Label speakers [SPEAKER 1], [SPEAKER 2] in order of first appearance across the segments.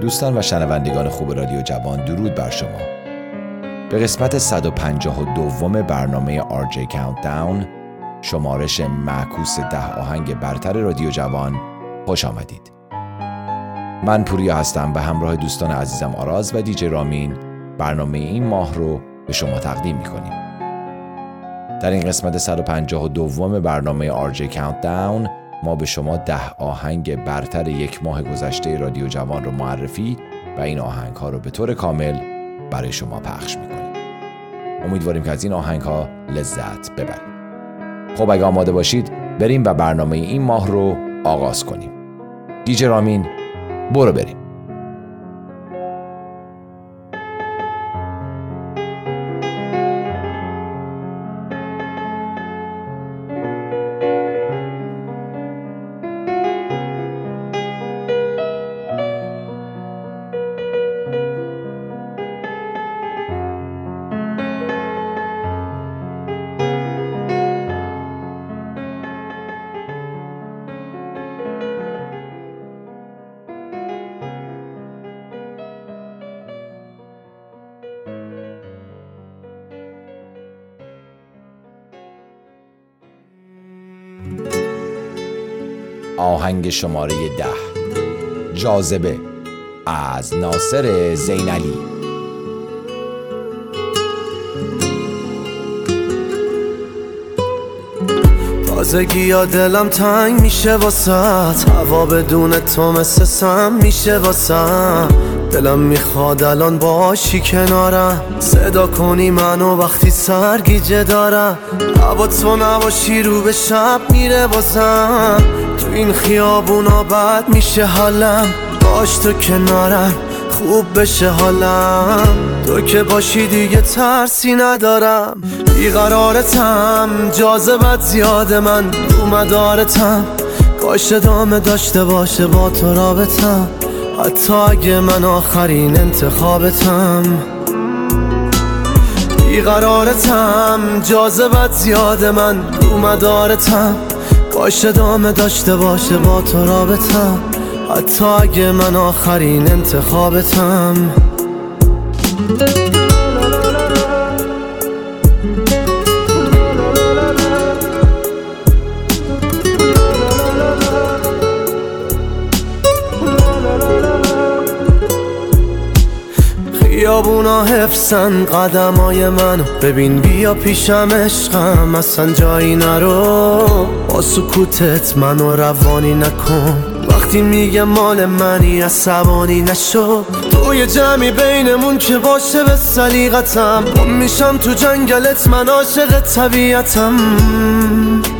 [SPEAKER 1] دوستان و شنوندگان خوب رادیو جوان درود بر شما. به قسمت 152 برنامه RJ Countdown شمارش معکوس ده آهنگ برتر رادیو جوان خوش آمدید. من پوریا هستم به همراه دوستان عزیزم آراز و دیجی رامین برنامه این ماه رو به شما تقدیم می‌کنیم. در این قسمت 152 برنامه RJ Countdown ما به شما ده آهنگ برتر یک ماه گذشته رادیو جوان رو معرفی و این آهنگ ها رو به طور کامل برای شما پخش می‌کنیم. امیدواریم که از این آهنگ ها لذت ببرید. خب اگه آماده باشید بریم و برنامه این ماه رو آغاز کنیم. دیجی رامین برو بریم. آهنگ شماره ده. جاذبه. از ناصر زینلی.
[SPEAKER 2] تازگی یا دلم تنگ میشه واسط هوا بدون تو مثل سم میشه واسم. دلم می‌خواد الان باشی کنارم. صدا کنی منو وقتی سرگیجه دارم. هوا تو نباشی رو به شب میره بازم تو این خیابونا بد میشه حالم. باش تو کنارم خوب بشه حالم. تو که باشی دیگه ترسی ندارم. بیقرارتم جاذبت زیاد من. رو مدارتم کاش ادامه داشته باشه با تو رابطم. حتی اگه من آخرین انتخابتم. بیقرارتم جاذبت زیاد من. رو مدارتم. کاش ادامه داشته باشه با تو رابطم. حتی اگه من آخرین انتخابتم. خیابونا حفظن قدمای منو. ببین بیا پیشم عشقم. اصلا جایی نرو. سکوتت منو روانی نکن. وقتی میگه مال منی عصبانی نشو. توی جمعی بینمون که باشه به سلیقتم. گم میشم تو جنگلت من عاشق طبیعتم.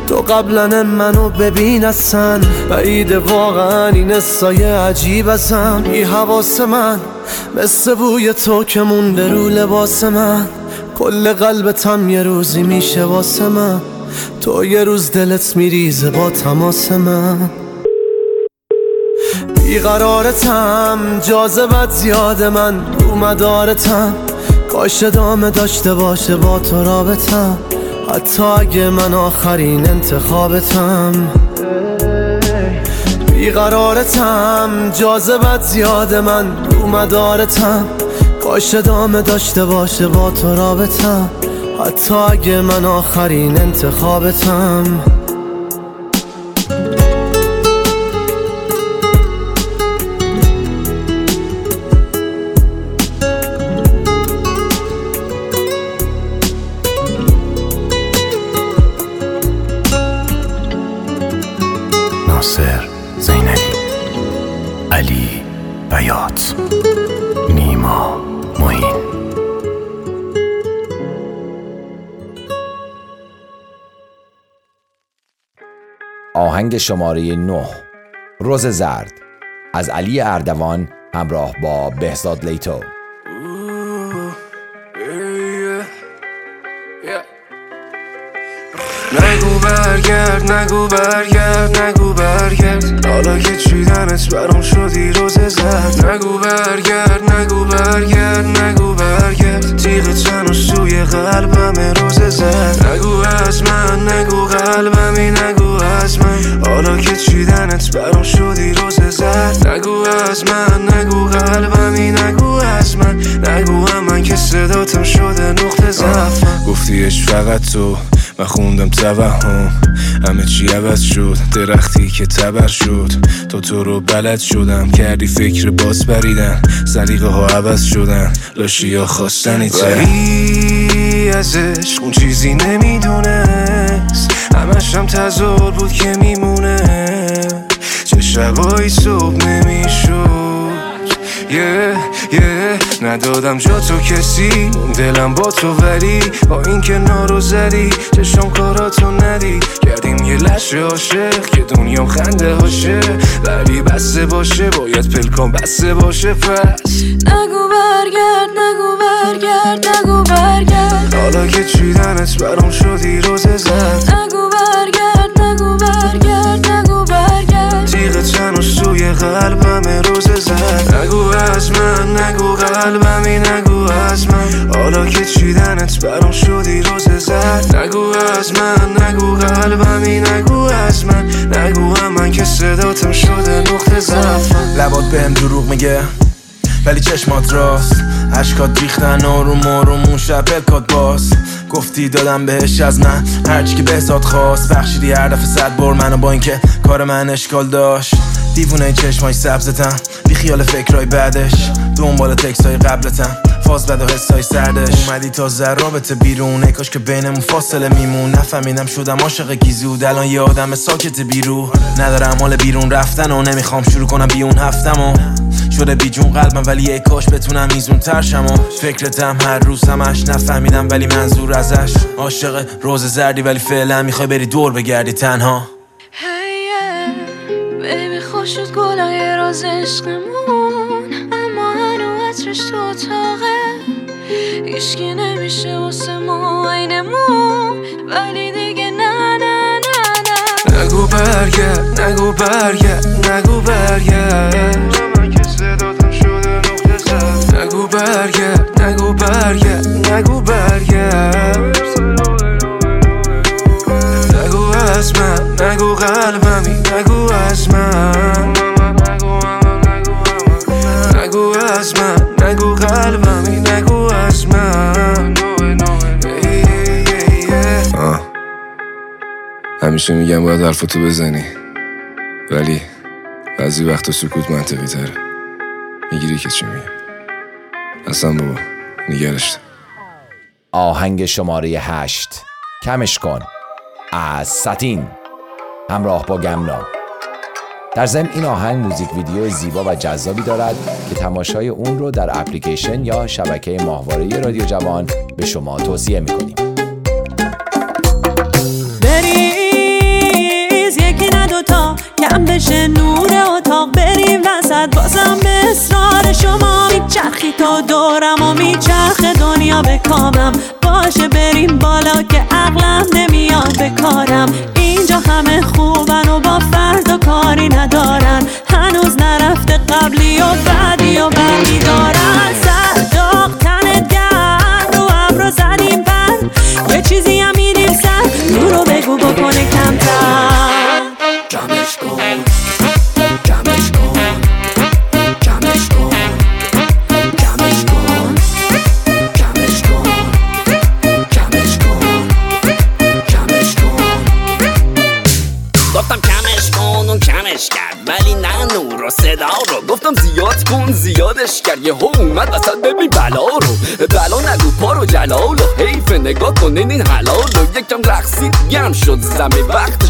[SPEAKER 2] تو قبلا منو ببین اصلا بعید واقعا این سایه عجیب ازم ای حواس من مثل بوی تو که مونده رو لباس من. کل قلبتم یه روزی میشه واسه من. تو یه روز دلت میریزه با تماس من. بیقرارتم جاذبت زیاد من رو مدارتم. کاش ادامه داشته باشه با تو رابطم. حتی اگه من آخرین انتخابتم. بیقرارتم جاذبت زیاد من رو مدارتم. کاش ادامه داشته باشه با تو رابطم. حتی اگه من آخرین انتخابتم
[SPEAKER 1] آهنگ شماره 9 روز زرد از علی اردوان همراه با بهزاد لیتو.
[SPEAKER 3] نگو برگرد نگو برگرد نگو برگرد. حالا که چیدنت برام شدی روز زرد. نگو برگرد نگو برگرد نگو برگرد. تیغ چن و سوی قلبم روز زد از من. حالا که چیدنت برام شدی روز زد نگو از من نگو قلبمی نگو از من. نگو من که صداتم شده نقطه ضعفم گفتیش فقط تو. من خوندم توهم. همه چی عوض شد. درختی که تبر شد. تو تو رو بلد شدم. کردی فکر باز بریدن سلیقه ها عوض شدن. لاشی یا خواستنی ولی از عشق اون چیزی نمی‌دونست همش هم تظاهر بود که میمونه. چه شبایی صبح نمی‌شد. Yeah, yeah. ندادم جا تو کسی. دلم با تو ولی با این که نارو زدی چشم کاراتو ندی. کردیم یه لشه عاشق که دنیام خنده هاشه. ولی بسته باشه باید پلکان بسته باشه پس
[SPEAKER 4] نگو برگرد نگو برگرد نگو برگرد.
[SPEAKER 3] حالا که چیدنت برام شدی روز زد
[SPEAKER 4] نگو
[SPEAKER 3] تیغ چن و سوی قلبم روز زد. نگو از من نگو قلبمی نگو از من. حالا که چیدنت برام شدی روز زد. نگو از من نگو قلبمی نگو از من. نگو هم من که صداتم شده نقطه ضعفم
[SPEAKER 5] لبات بهم دروغ میگه ولی چشمات راست. عشقات ریختن آروم آروم اون شب باز. گفتی دادم بهش از من. هرچی که بهزاد خواست بخشیدی هر دفعه صد بار منو با اینکه کار من اشکال داشت. دیوونه چشمای سبزتم بی خیال فکرای بعدش. دنبال تکس های قبلتم فاز بد و حسای سردش. اومدی تا رابطه بیرون. کاش که بینمون فاصله میمون. نفهمیدم شدم عاشق گیزود الان یه آدم ساکت بیرو. ندارم حال بیرون رفتن و نمی‌خوام شروع کنم بی اون هفتم و شده بیجون قلبم ولی یه کاش بتونم میزون ترشم و فکرتم هر روز همش نفهمیدم ولی منظور ازش. عاشق روز زردی ولی فعلا می‌خوای بری دور بگردی تنها.
[SPEAKER 4] شد گلای راز عشقمون اما هنو عطرش تو اتاقه. هیچکی نمیشه واسه ما عینمون ولی دیگه نه نه نه نه.
[SPEAKER 3] نگو برگرد نگو برگرد نگو برگرد. همیشه میگم باید حرفتو بزنی. ولی بعضی وقتا سکوت منطقی تره می‌گیری که چی میگم. اصلا بابا نگرش
[SPEAKER 1] آهنگ شماره هشت. کمش کن. از ساتین. همراه با گمنام در ضمن این آهنگ موزیک ویدیو زیبا و جذابی دارد که تماشای اون رو در اپلیکیشن یا شبکه ماهواره رادیو جوان به شما توصیه می‌کنیم.
[SPEAKER 6] کم بشه نور اتاق بریم وسط. بازم به اصرار شما میچرخی. تا دورم و میچرخ دنیا به کامم. باشه بریم بالا که عقلم نمیاد به کارم. اینجا همه خوبن و با فرد و کاری ندارن. هنوز نرفته قبلی و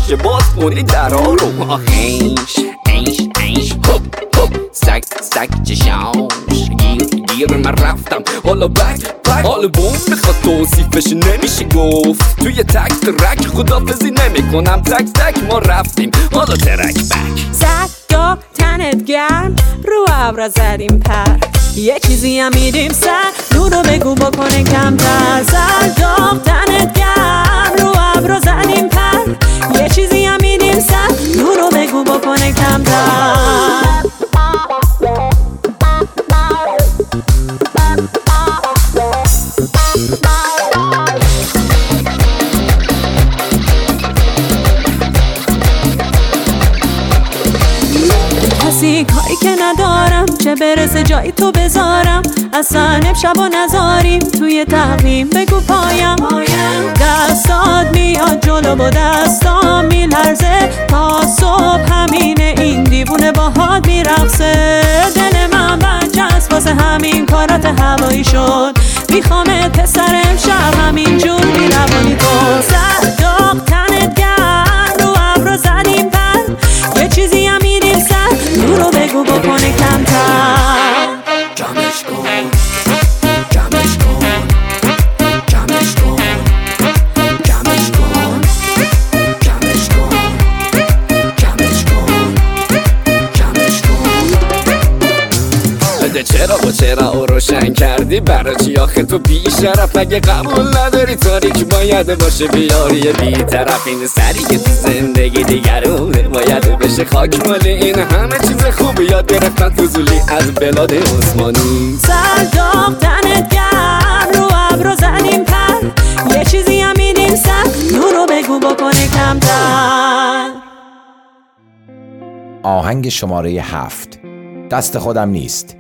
[SPEAKER 7] وقتشه باز کنی درا رو اینش اینش اینش. هپ هپ سک سک چشاش. گیر گیر من رفتم. حالا بک بک. حالا بوم می‌خواد توصیفش نمیشه گفت. توی تک ترک خدافزی نمی کنم تک تک ما رفتیم. حالا ترک بک.
[SPEAKER 6] زد داغ تنت گرم. رو ابرا زدیم پر. یه چیزی هم میدیم سر. نور رو بگو بکنه کمتر. زد داغ تنت گرم. رو ابرا زدیم پر. چیزی هم میدیم سب نورو بگو بکنه کمتر. کسی کاری که ندارم چه برسه جایی تو بذارم. اصلا امشب و نذاریم توی تقویم بگو پایم. دستات میاد جلو با دست کارات هوایی شد. میخوامت پسر امشب همین جور روانی
[SPEAKER 7] برا چی آخه تو بیشرف اگه قبول نداری تاریک باید باشه بیاری بی طرف. این سری که تو زندگی دیگرونه باید بشه خاک مال این همه چیز خوبی. یاد گرفتن فضولی از بلاد عثمانی.
[SPEAKER 6] سر داغ تنت گرم رو ابرو زدیم پر. یه چیزی هم میدیم سر رو بگو بکنه کمتر.
[SPEAKER 1] آهنگ شماره هفت. دست خودم نیست.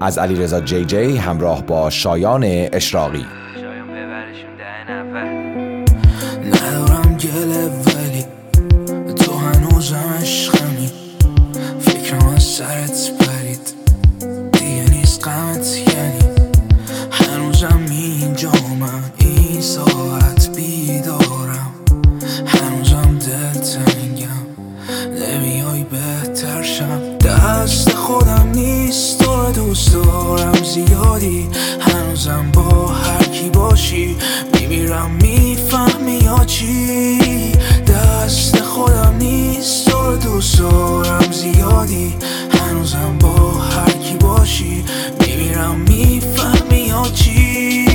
[SPEAKER 1] از علیرضا جی جی همراه با شایان اشراقی.
[SPEAKER 8] زیادی. هنوزم با هر کی باشی میمیرم می‌فهمی یا چی. دست خودم نیست تو دوست دارم زیادی. هنوزم با هر کی باشی میمیرم می‌فهمی یا چی.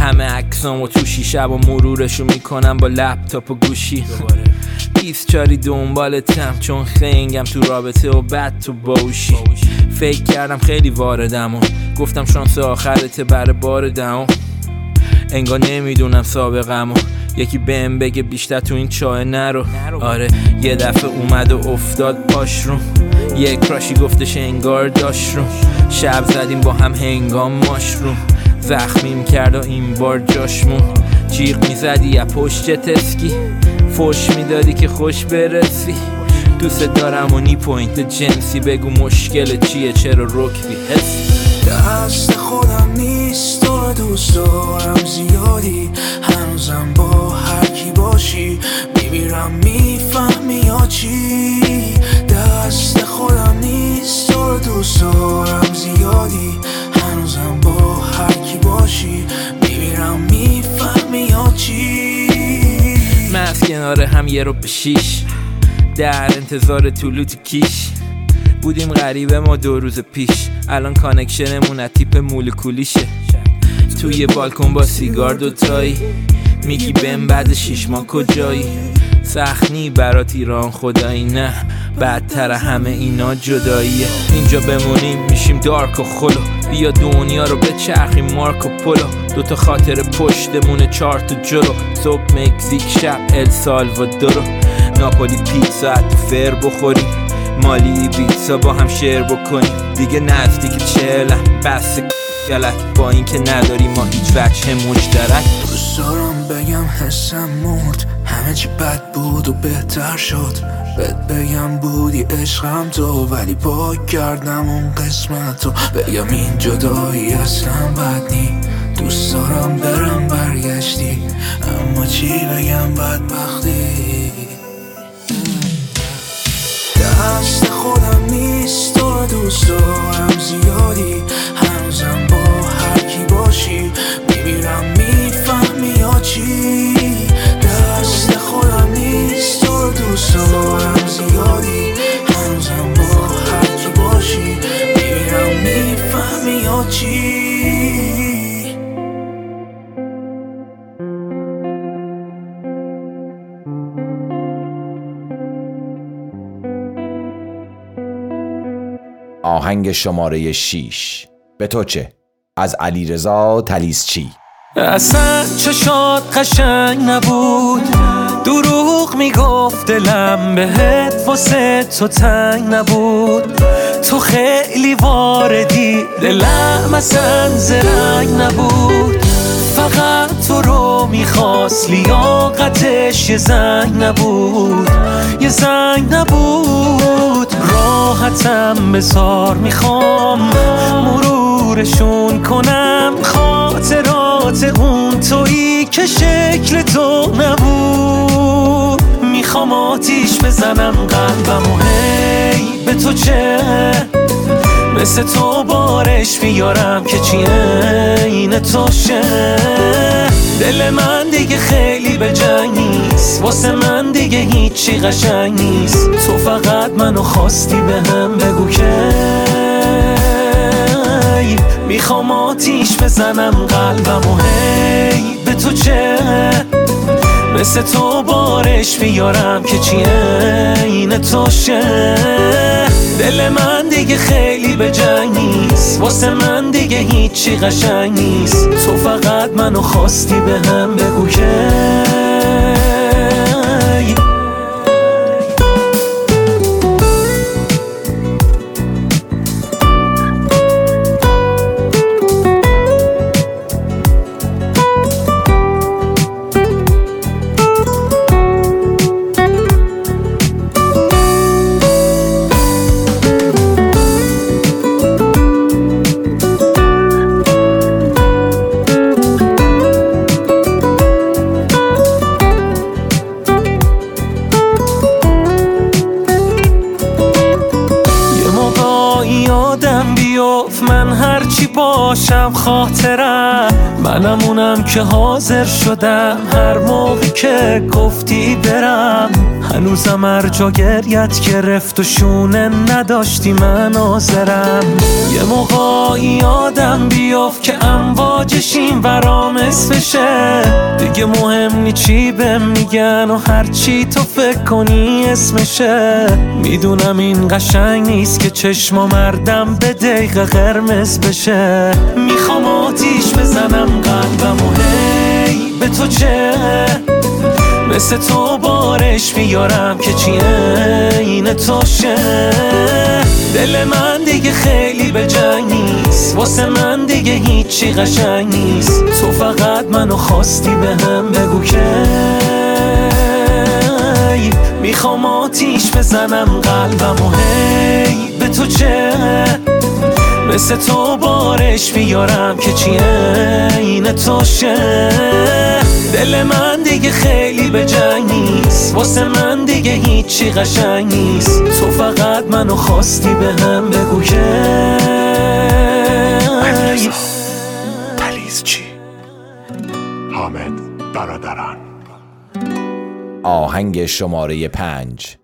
[SPEAKER 9] همه عکسامو تو شیشه و مرورشو می‌کنم با لپتاپ و گوشی. بیست چاری دنبالتم چون خنگم تو رابطه و بد تو باوشی. فکر کردم خیلی واردم و گفتم شانس آخرته بر بار دهم انگار نمی‌دونم سابقم و یکی بهم بگه بیشتر تو این چاه نرو. آره یه دفعه اومد و افتاد پاش رو. یه کراشی گفتش انگار داشت رو. شب زدیم با هم هنگام ماشروم زخمیم کرد و این بار جاشمون جیغ می‌زدی از پشت تسکی. فش می‌دادی که خوش برسی. دوست دارم و نی پوینت جنسی بگو مشکل چیه چرا رک بی حسی
[SPEAKER 8] دست خودم نیست تو دوست دارم زیادی. هنوزم با هر کی باشی. میمیرم می‌فهمی یا چی. دست خودم نیست تو دوست دارم زیادی. هنوزم با هر کی باشی میمیرم می‌فهمی یا چی.
[SPEAKER 9] من از کنار هم یه رو به شیش. در انتظار طلوع تو کیش. بودیم غریبه ما دو روز پیش. الان connection مون از تیپ مولکولیشه توی بالکن با سیگار دوتایی میگی بهم بعد شیش ماه کجایی؟ سخنی برات ایران خدایی نه بدتر همه اینا جداییه. اینجا بمونیم میشیم dark و hollow. بیا دنیا رو بچرخیم مارکو پلو دوتا خاطر پشتمونه چار تو جلو. صبح مکزیک شب ال سالوادورو. ناپولی پیتزا تو فر بخوریم مالی بیتزا با هم شیر بکنیم. دیگه نزدیک چهلم. بس گلک با اینکه نداریم ما هیچ وجه مشترک
[SPEAKER 8] دوست دارم بگم حسم مرد. همه چی بد بود و بهتر شد. بهت بگم بودی عشقم تو ولی با کردم اون قسمت تو. بگم این جدایی اصلا بد نی. دوست دارم برم برگشتی. اما چی بگم بدبختی؟ دست خودم نیست. دوست دارم زیادی. هنوزم با هر کی باشی میمیرم می‌فهمی یا چی. دست خودم نیست تو دوست دارم زیادی. هنوزم با هر کی باشی میمیرم می‌فهمی یا چی.
[SPEAKER 1] آهنگ شماره 6 به تو چه؟ از علیرضا تلیسچی
[SPEAKER 10] اصلا چشات قشنگ نبود. دروغ می‌گفت دلم بهت واسه تو تنگ نبود. تو خیلی واردی دلم اصلا زرنگ نبود. فقط تو رو می‌خواست لیاقتش یه زنگ نبود. یه زنگ نبود. راحتم بزار می‌خوام. مرورشون کنم خاطرات اون تویی که شکل تو نبود. می‌خوام آتیش بزنم قلبم و هی به تو چه؟ مثل تو بارش بیارم که چی این توشه دل من دیگه خیلی به جنگ نیست. واسه من دیگه هیچی قشنگ نیست. تو فقط منو خواستی به هم بگو که می‌خوام آتیش بزنم قلبم و هی به تو چه مثل تو بارش بیارم که چی این توشه دل من دیگه خیلی به جنگ نیست. واسه من دیگه هیچی قشنگ نیست. تو فقط منو خواستی به هم بگو که که حاضر شدم هر موقع که گفتی برم. هنوزم هر جا گریت گرفت و شونه نداشتی من حاضرم یه موقع یادم بیفت که امواجش این ورام اسمشه. دیگه مهم نی چی به میگن و هرچی تو فکر کنی اسمشه. می‌دونم این قشنگ نیست که چشما مردم به دقیقه قرمز بشه. می‌خوام آتیش بزنم قلبم و هی به تو چه؟ مثل تو بارش بیارم که چی این توشه. دل من دیگه خیلی به جنگ نیست واسه من دیگه هیچی قشنگ نیست. تو فقط منو خواستی به هم بگو که می‌خوام آتیش بزنم قلبم و هی به تو چه؟ مثل تو بارش بیارم که چی این توشه دل من دیگه خیلی به جنگ نیست. واسه من دیگه هیچی قشنگ نیست. تو فقط منو خواستی به هم بگو که
[SPEAKER 11] تلیز چی؟ حامد برادران.
[SPEAKER 1] آهنگ شماره پنج.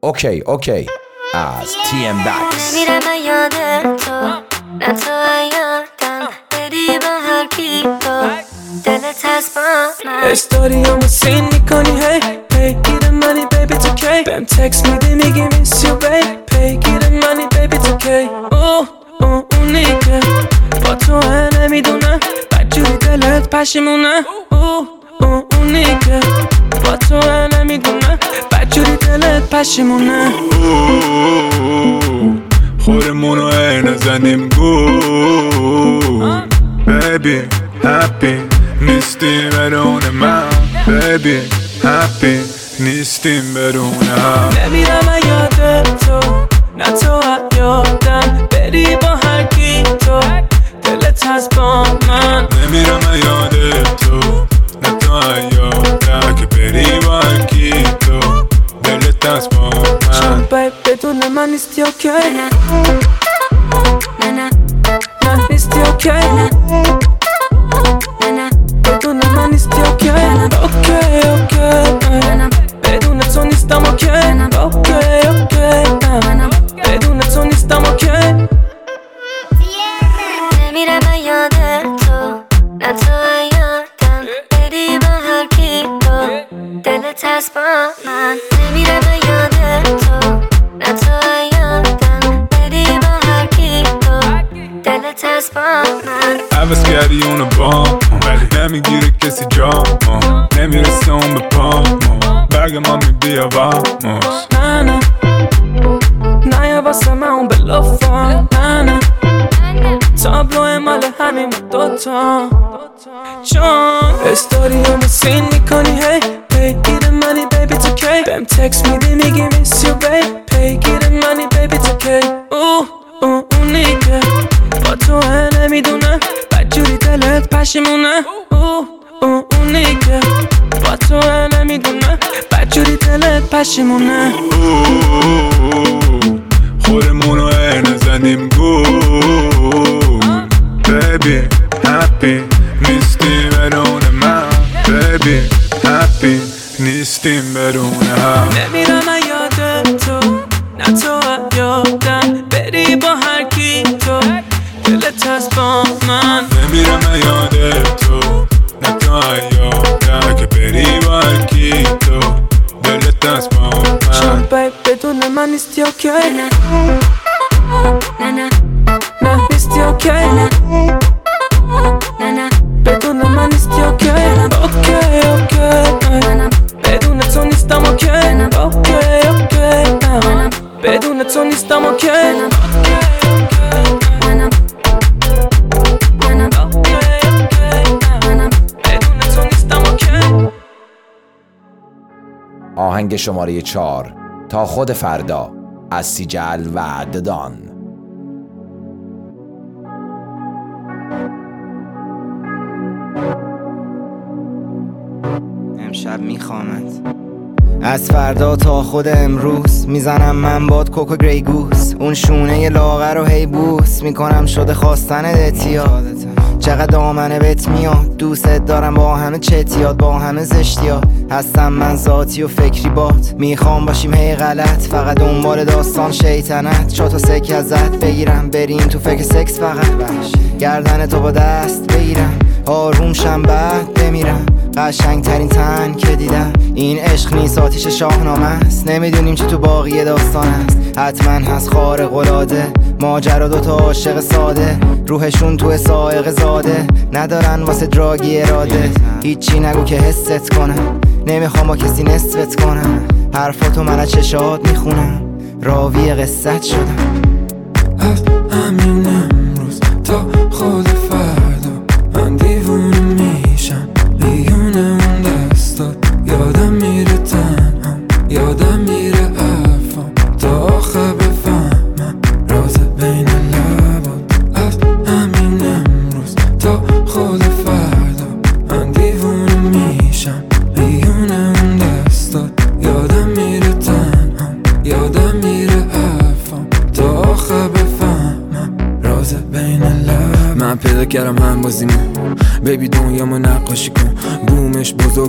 [SPEAKER 1] OK OK. از TM Bax
[SPEAKER 12] میرم یاد
[SPEAKER 13] استوریامو seen می‌کنی هی پیگیر منی baby تو کی بهم تکس میدی میگی miss you baby پیگیر منی baby تو کی اوه اوه اونی که با تو نمی‌دونم بدجوری دلت پشیمونه اوه اوه اونی که با تو نمی‌دونم بدجوری دلت پشیمونه
[SPEAKER 14] خورمونو ای نزنیم گو بیبی هپی نیستیم بدون من بیبی هپی نیستیم بدون هم
[SPEAKER 13] نمیرم یاد تو نه تو یادم بری با هر کی تو دلت هست با من
[SPEAKER 14] نمیرم یاد تو نه تو یادم که بری با کی تو دلت دست با من
[SPEAKER 13] باید
[SPEAKER 15] بدون من
[SPEAKER 16] نیستی OK
[SPEAKER 17] نه نه
[SPEAKER 16] نه نیستی OK
[SPEAKER 17] نه نه
[SPEAKER 16] بدون من نیستی OK OK
[SPEAKER 17] OK
[SPEAKER 16] بدون تو نیستم OK OK OK
[SPEAKER 1] آهنگ شماره چهار تا خود فردا از سیجل و ددان.
[SPEAKER 18] امشب میخوامت از فردا تا خود امروز می‌زنم من باد کوکو گری گوس اون شونه لاغر رو هی بوس می‌کنم شده خواستن دتیا چقدر دامنه بهت میاد دوست دارم با همه چتیات با همه زشتیات هستم من ذاتی و فکری بات می‌خوام باشیم هی غلط. فقط دنبال داستان شیطنت. چاتو سکه ازت بگیرم. بریم تو فکر سکس فقط. گردن تو با دست بگیرم. آروم شم بعد بمیرم. قشنگ ترین تن که دیدم. این عشق نیست آتیش شاهنامه است. نمی‌دونیم چه تو باقی داستان است. حتما هست خارق العاده ماجرا دوتا عاشق ساده. روحشون تو سائق زاده. ندارن واسه دراگی اراده. هیچی نگو که حست کنم. نمی‌خوام با کسی نصفت کنم. حرفاتو من از چشات می‌خونم. راوی قصت شدم.
[SPEAKER 16] از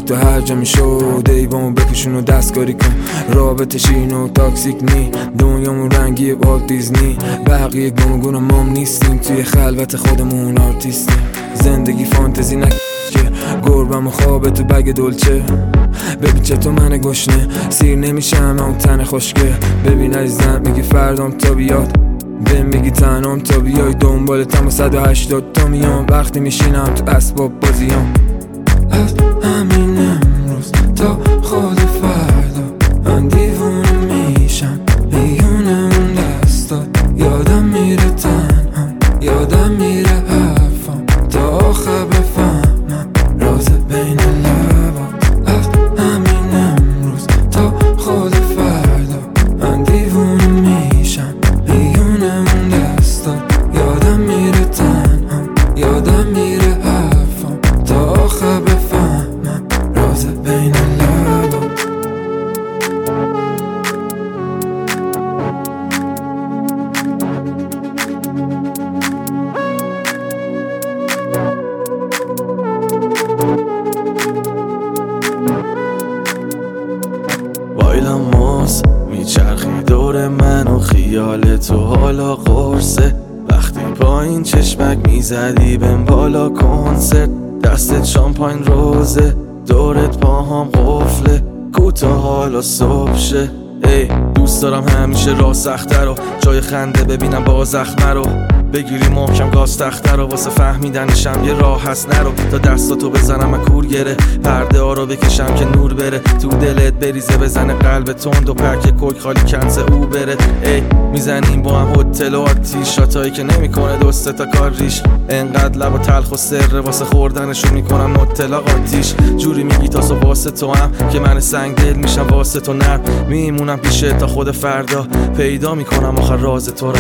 [SPEAKER 16] تو هر جا می‌شد ایوامو بپوشون و دستکاری کن. رابطه شیرین و تاکسیک نی دنیامو رنگی والت دیزنی. بقیه گم مام نیستیم توی خلوت خودمون آرتیستیم. زندگی فانتزی نک گربم و خوابه تو بگ دلچه. ببین چطور من گشنه. سیر نمیشم اون تن خشکه. ببین عزیزم میگی فردام تا بیاد. به میگی تنام تا بیای. دنبال تم 180 تا میام. وقتی میشینم تو اسباب بازیام. از همین امروز تا خود
[SPEAKER 5] ماس میچرخی دور من و خیال تو حالا قرصه. وقتی پایین چشمک می‌زدی بهم بالا کنسرت. دستت شامپاین روزه دورت پاهام قفله. کوتا حالا صبح شه. ای دوست دارم همیشه راه سخته رو جای خنده ببینم با زخمه رو. بگیری محکم گاز تخته رو واسه فهمیدنشم. یه راه هست نرو. تا دستاتو بزنم کور گره. پرده ها رو بکشم که نور بره. تو دلت بریزه بزنه قلب تند و پرک کوک خالی کنز او بره. ای می‌زنیم با هم هتل و آتیش. شاتایی که نمی‌کنه دوسته تا کار ریش. انقدر لب و تلخ و سر واسه خوردنشون می‌کنم نوتلا آتیش. جوری میگی تاسو واسه تو هم که من سنگ دل میشم واسه تو نرم میمونم پیشه تا خود فردا. پیدا می‌کنم آخر راز تو رو.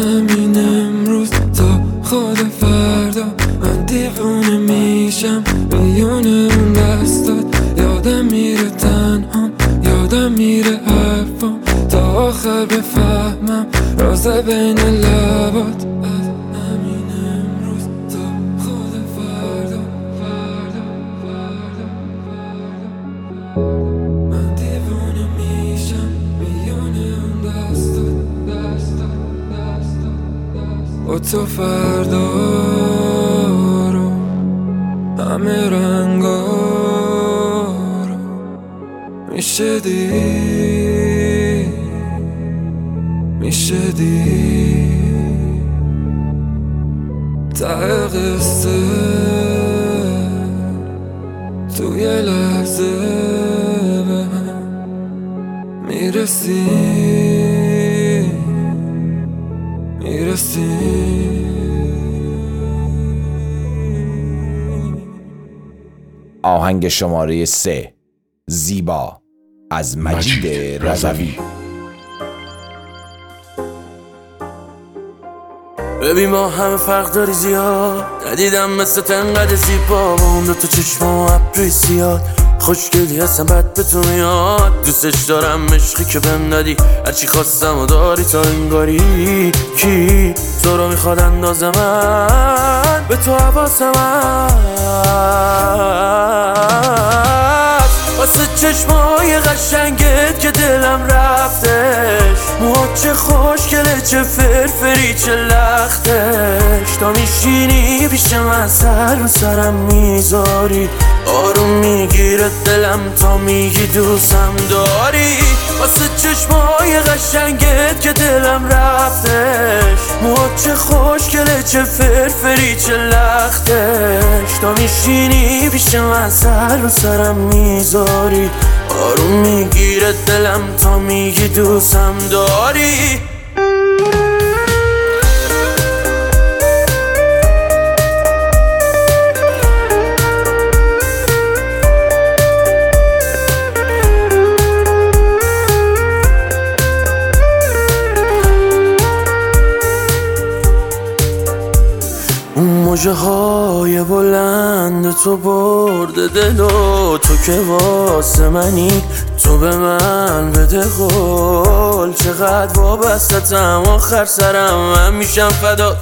[SPEAKER 16] همین امروز تا خود فردا من دیوونه میشم بیون اون دستات. یادم میره تنهام یادم میره حرفام تا آخر بفهمم راز بین لبات. تو فردا رو همه رنگا رو میشه دید میشه دید. ته قصه تو یه لحظه به هم
[SPEAKER 1] آهنگ شماره سه. زیبا از مجید
[SPEAKER 11] مجید
[SPEAKER 1] رضوی.
[SPEAKER 19] ببین ما همه فرق داری زیاد. ندیدم مثل تنقدر زیبا با اون دو تا چشم و ابری زیاد. خوشگلی هستم بد به تو میاد. دوستش دارم عشقی که بهم ندی هرچی خواستم و داری تا انگاری کی؟ تو رو می‌خواد اندازه من. به تو حواسم هست واسه چشمای قشنگت که دلم رفتش. موهات چه خوشگله چه فرفری چه لختش. تا میشینی پیش من سر سرم می‌ذاری. آروم می‌گیره دلم تا میگی دوستم داری؟ واسه چشمای قشنگت که دلم رفتش. موهات چه خوشگله چه فرفری چه لختش. تا میشینی پیش من سر رو سرم می‌ذاری. آروم می‌گیره دلم تا میگی دوستم داری؟ موجه های بلند تو برده دل تو که واسه منی تو به من بده قول. چقدر وابستتم آخر سرم من میشم فدا.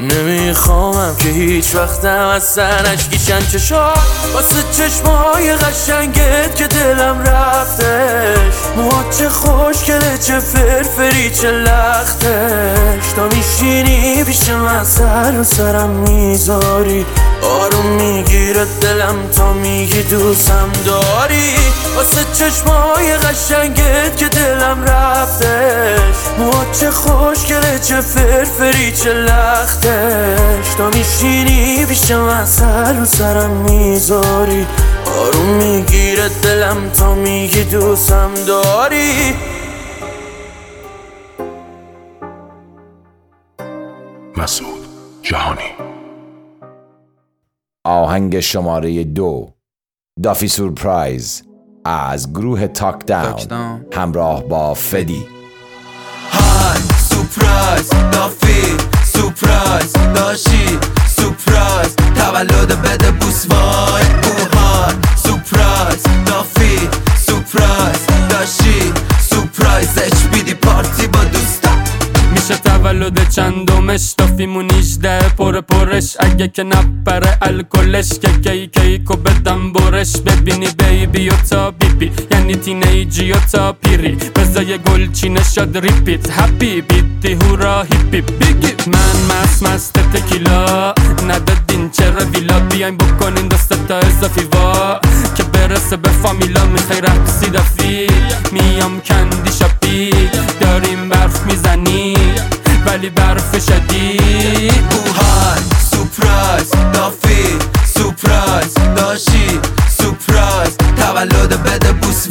[SPEAKER 19] نمیخوامم که هیچ وقتم از سرش گیشن چشا. واسه چشمای قشنگت که دلم رفتش. موهات چه خوشگله چه فرفری چه لختش. تا میشینی پیش من سر رو سرم می‌ذاری. آروم می‌گیره دلم تا میگی دوستم داری؟ واسه چشمای قشنگت که دلم رفتش موهات چه خوشگله چه فرفری چه لختش. تا میشینی من سر رو سرم می‌ذاری. آروم می‌گیره دلم تا میگی دوستم داری؟
[SPEAKER 11] مسعود جهانی
[SPEAKER 1] آهنگ شماره دو دافی سورپرایز از گروه تاک داون همراه با فدی.
[SPEAKER 20] های سپرایز دافی سپرایز داشی سپرایز تولد بده بوس وای اوهای سپرایز دافی سپرایز داشی سپرایزش بیدی پارتی با دوستا
[SPEAKER 21] میشه تولد چندمش؟ دافیمون 18 پر پرش. اگه که نپره الکلش که کی کیکو بدم برش. ببینی بیبی و تا بیبی یعنی تینیجی و تا پیری. بزای گل چی نشد ریپیت. هپی بیتی هورا هیپی. بیگی من مست مست تکیلا. ندادین چرا ویلا؟ بیاین بکنین دست تا اضافی وا. که برسه به فامیلا می‌خوای رقصی دافی میام کندی شاپی. داریم برف می‌زنی. ولی برف شدید.
[SPEAKER 7] اوهان سپرایز دافی سپرایز داشی سپرایز تولد بده بوس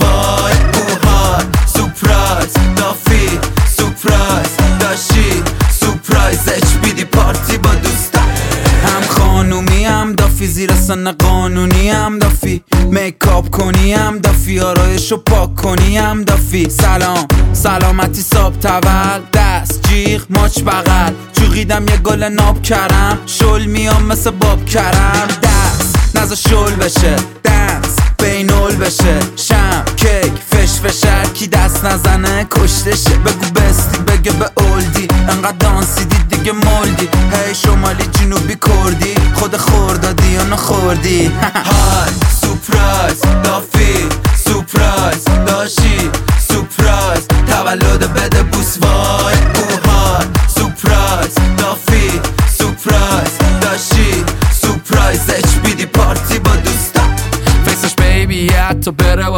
[SPEAKER 20] زیر سن قانونی هم دافی. میکاپ کنی هم دافی. آرایشو پاک کنی هم دافی. سلام. سلامتی ساب تول. دست جیغ ماچ بغل. چوقیدم یه گل ناب کرم شل میام مثل باب کرم. دست نزا شل بشه. دنس بینول بشه. شم کیک فش فشر کی دست نزنه کشتشه بگو بستی بگه به اولدی. انقدر دانسیدی دیگه مولدی. هی شمالی جنوبی کردی. نخوردی
[SPEAKER 7] های سپرایز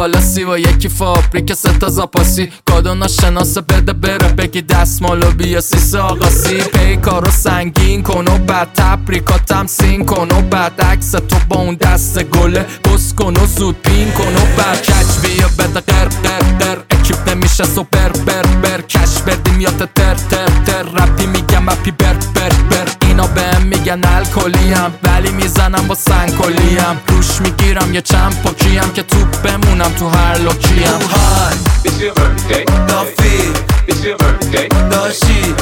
[SPEAKER 22] بالا سی و یکی فابریک ستا زاپاسی. کادو ناشناسه بده بره بگی دستمالو بیا سیس آقاسی پی کارو سنگین کن و بعد تبریکا تمسین کن و بعد عکس تو با اون دست گله بس کن و زود پین کن و بعد کچ بیا بده قر قر قر. اکیپ نمیشه سوپر بر بر کش بدیم یا تر تر تر. رپی میگم اپی بر بر بر. میگن الکلیم ولی می‌زنم با سنگکلیم. روش می‌گیرم یه چند پاکیم که تو بمونم تو هر لوکیم.
[SPEAKER 7] اوهان دافی. داشی.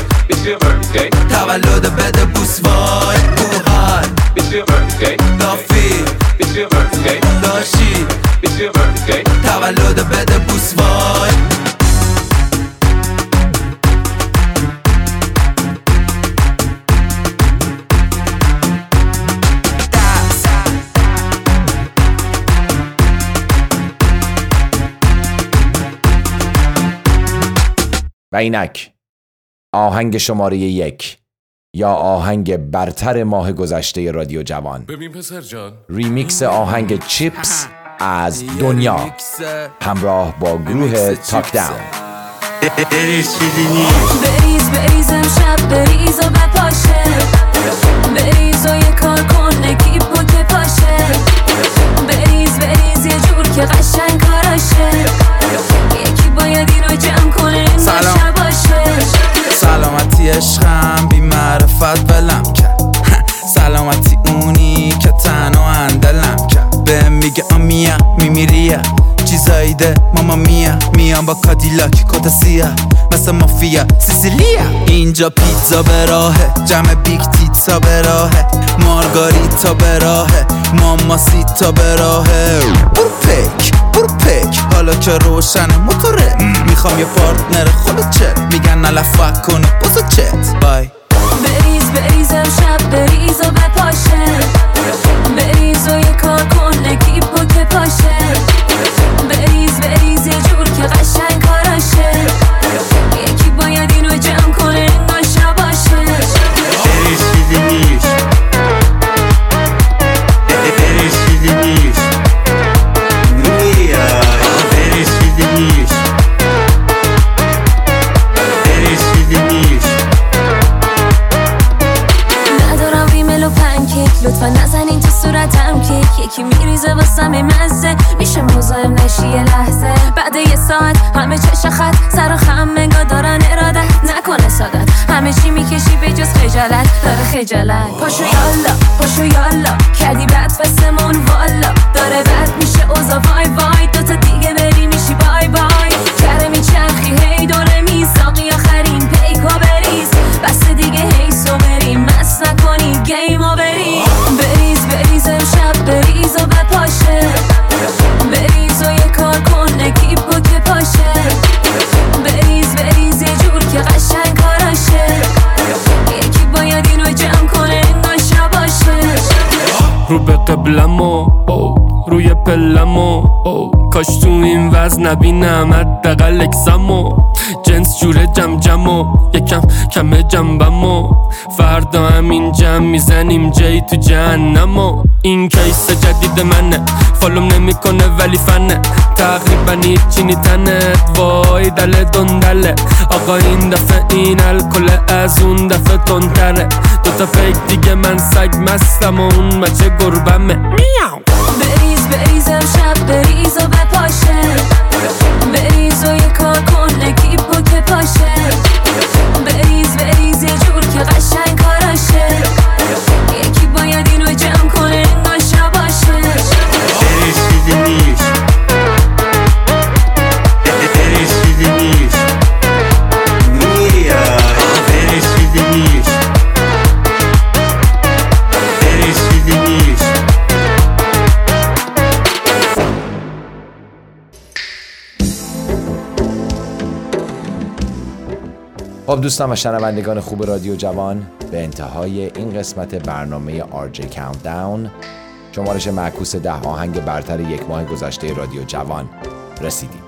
[SPEAKER 7] تولد بده بوس وای. اوهان دافی. داشی. تولد بده بوس وای.
[SPEAKER 1] و اینک آهنگ شماره یک یا آهنگ برتر ماه گذشته رادیو جوان.
[SPEAKER 23] ببین پسر جان.
[SPEAKER 1] ریمیکس آهنگ چیپس از دنیا. همراه با گروه تاک داون
[SPEAKER 6] بریز بریز امشب بریز و بپاشه بریز و یه کار کن نگیب و که پاشه. بریز بریز یه جور که قشنگ کاراشه. یکی باید
[SPEAKER 20] سلام.
[SPEAKER 6] باشه
[SPEAKER 20] سلامتی عشقم بی معرفت ولم کرد. سلامتی اونی که تنها اندلم کرد. به میگه آمیا میمیریه چیزایی ده ماما میا میام با کادیلاک کت سیاه مثل مافیا سیسیلیا. اینجا پیتزا به راهه جمع بیگ تیتزا به راهه. مارگاریتا به راهه ماما سیتا به راهه. برو پک حالا که روشن موتوره. می‌خوام یه پارتنر خود چه میگن نلفک کنه بزا چت. بای
[SPEAKER 6] بریز بریز امشب بریز و خجالت. پاشو یالا پاشو یالا. کردی بد
[SPEAKER 21] به قبلمو. او روی پلمو. او کاش تو این وزن نبینم حداقل اکسمو جنس جور جم جم و یکم کم جنبم و فردا همین جمع می‌زنیم جایی تو جهنم و این کیس جدید منه. فالوم نمی‌کنه ولی فنه. تقریبا هیچی نیتنت وای دل دندله. آقا این دفعه این الکل از اون دفعه تندتره. دوتا فیک دیگه من سگ مستم و اون مچه گربمه. میاو
[SPEAKER 24] بریز بریز امشب بریز و بپاشه. بریز و یه کار کن اکیپو که پاشه. بریز بریز یه جور که قشنگ کاراشه.
[SPEAKER 6] خب دوستان و شنوندگان خوب رادیو جوان به انتهای این قسمت برنامه RJ Countdown شمارش معکوس ده آهنگ برتر یک ماه گذشته رادیو جوان رسیدیم.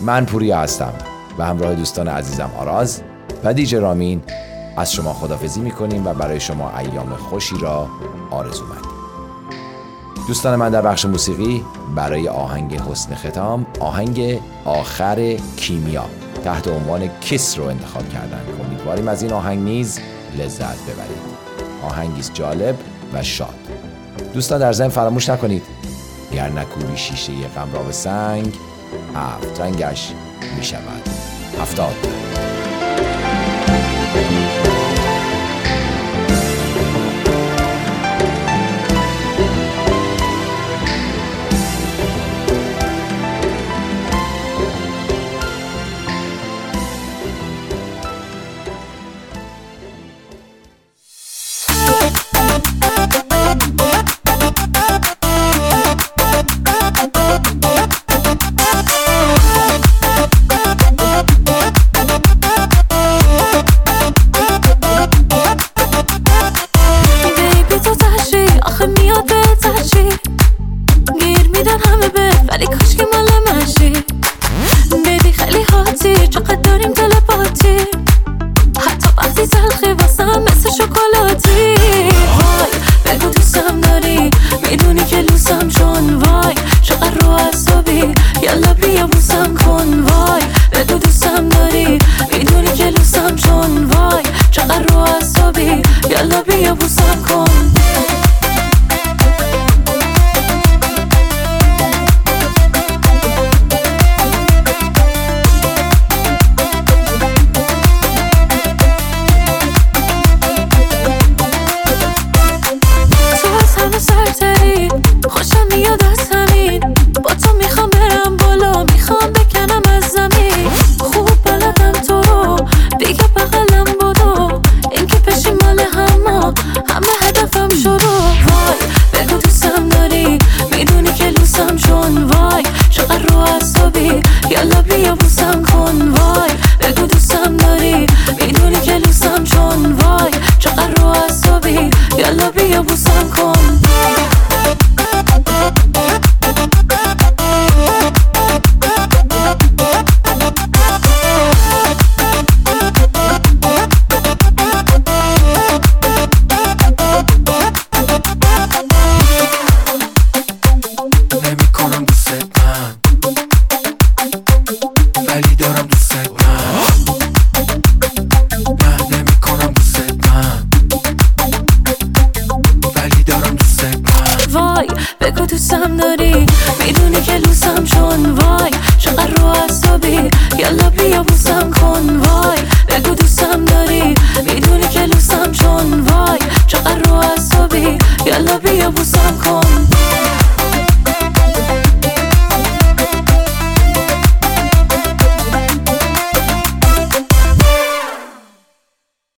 [SPEAKER 6] من پوریا هستم و همراه دوستان عزیزم آراز و دیج رامین از شما خدافزی می‌کنیم و برای شما ایام خوشی را آرزو مندیم دوستان من در بخش موسیقی برای آهنگ حسن ختام آهنگ آخر کیمیا. تحت عنوان کس رو انتخاب کردن. امیدواریم از این آهنگ نیز لذت ببرید. آهنگی جالب و شاد. دوستان در ضمن فراموش نکنید. گر نکوبی شیشه غم را به سنگ هفت رنگش می شود هفتاد.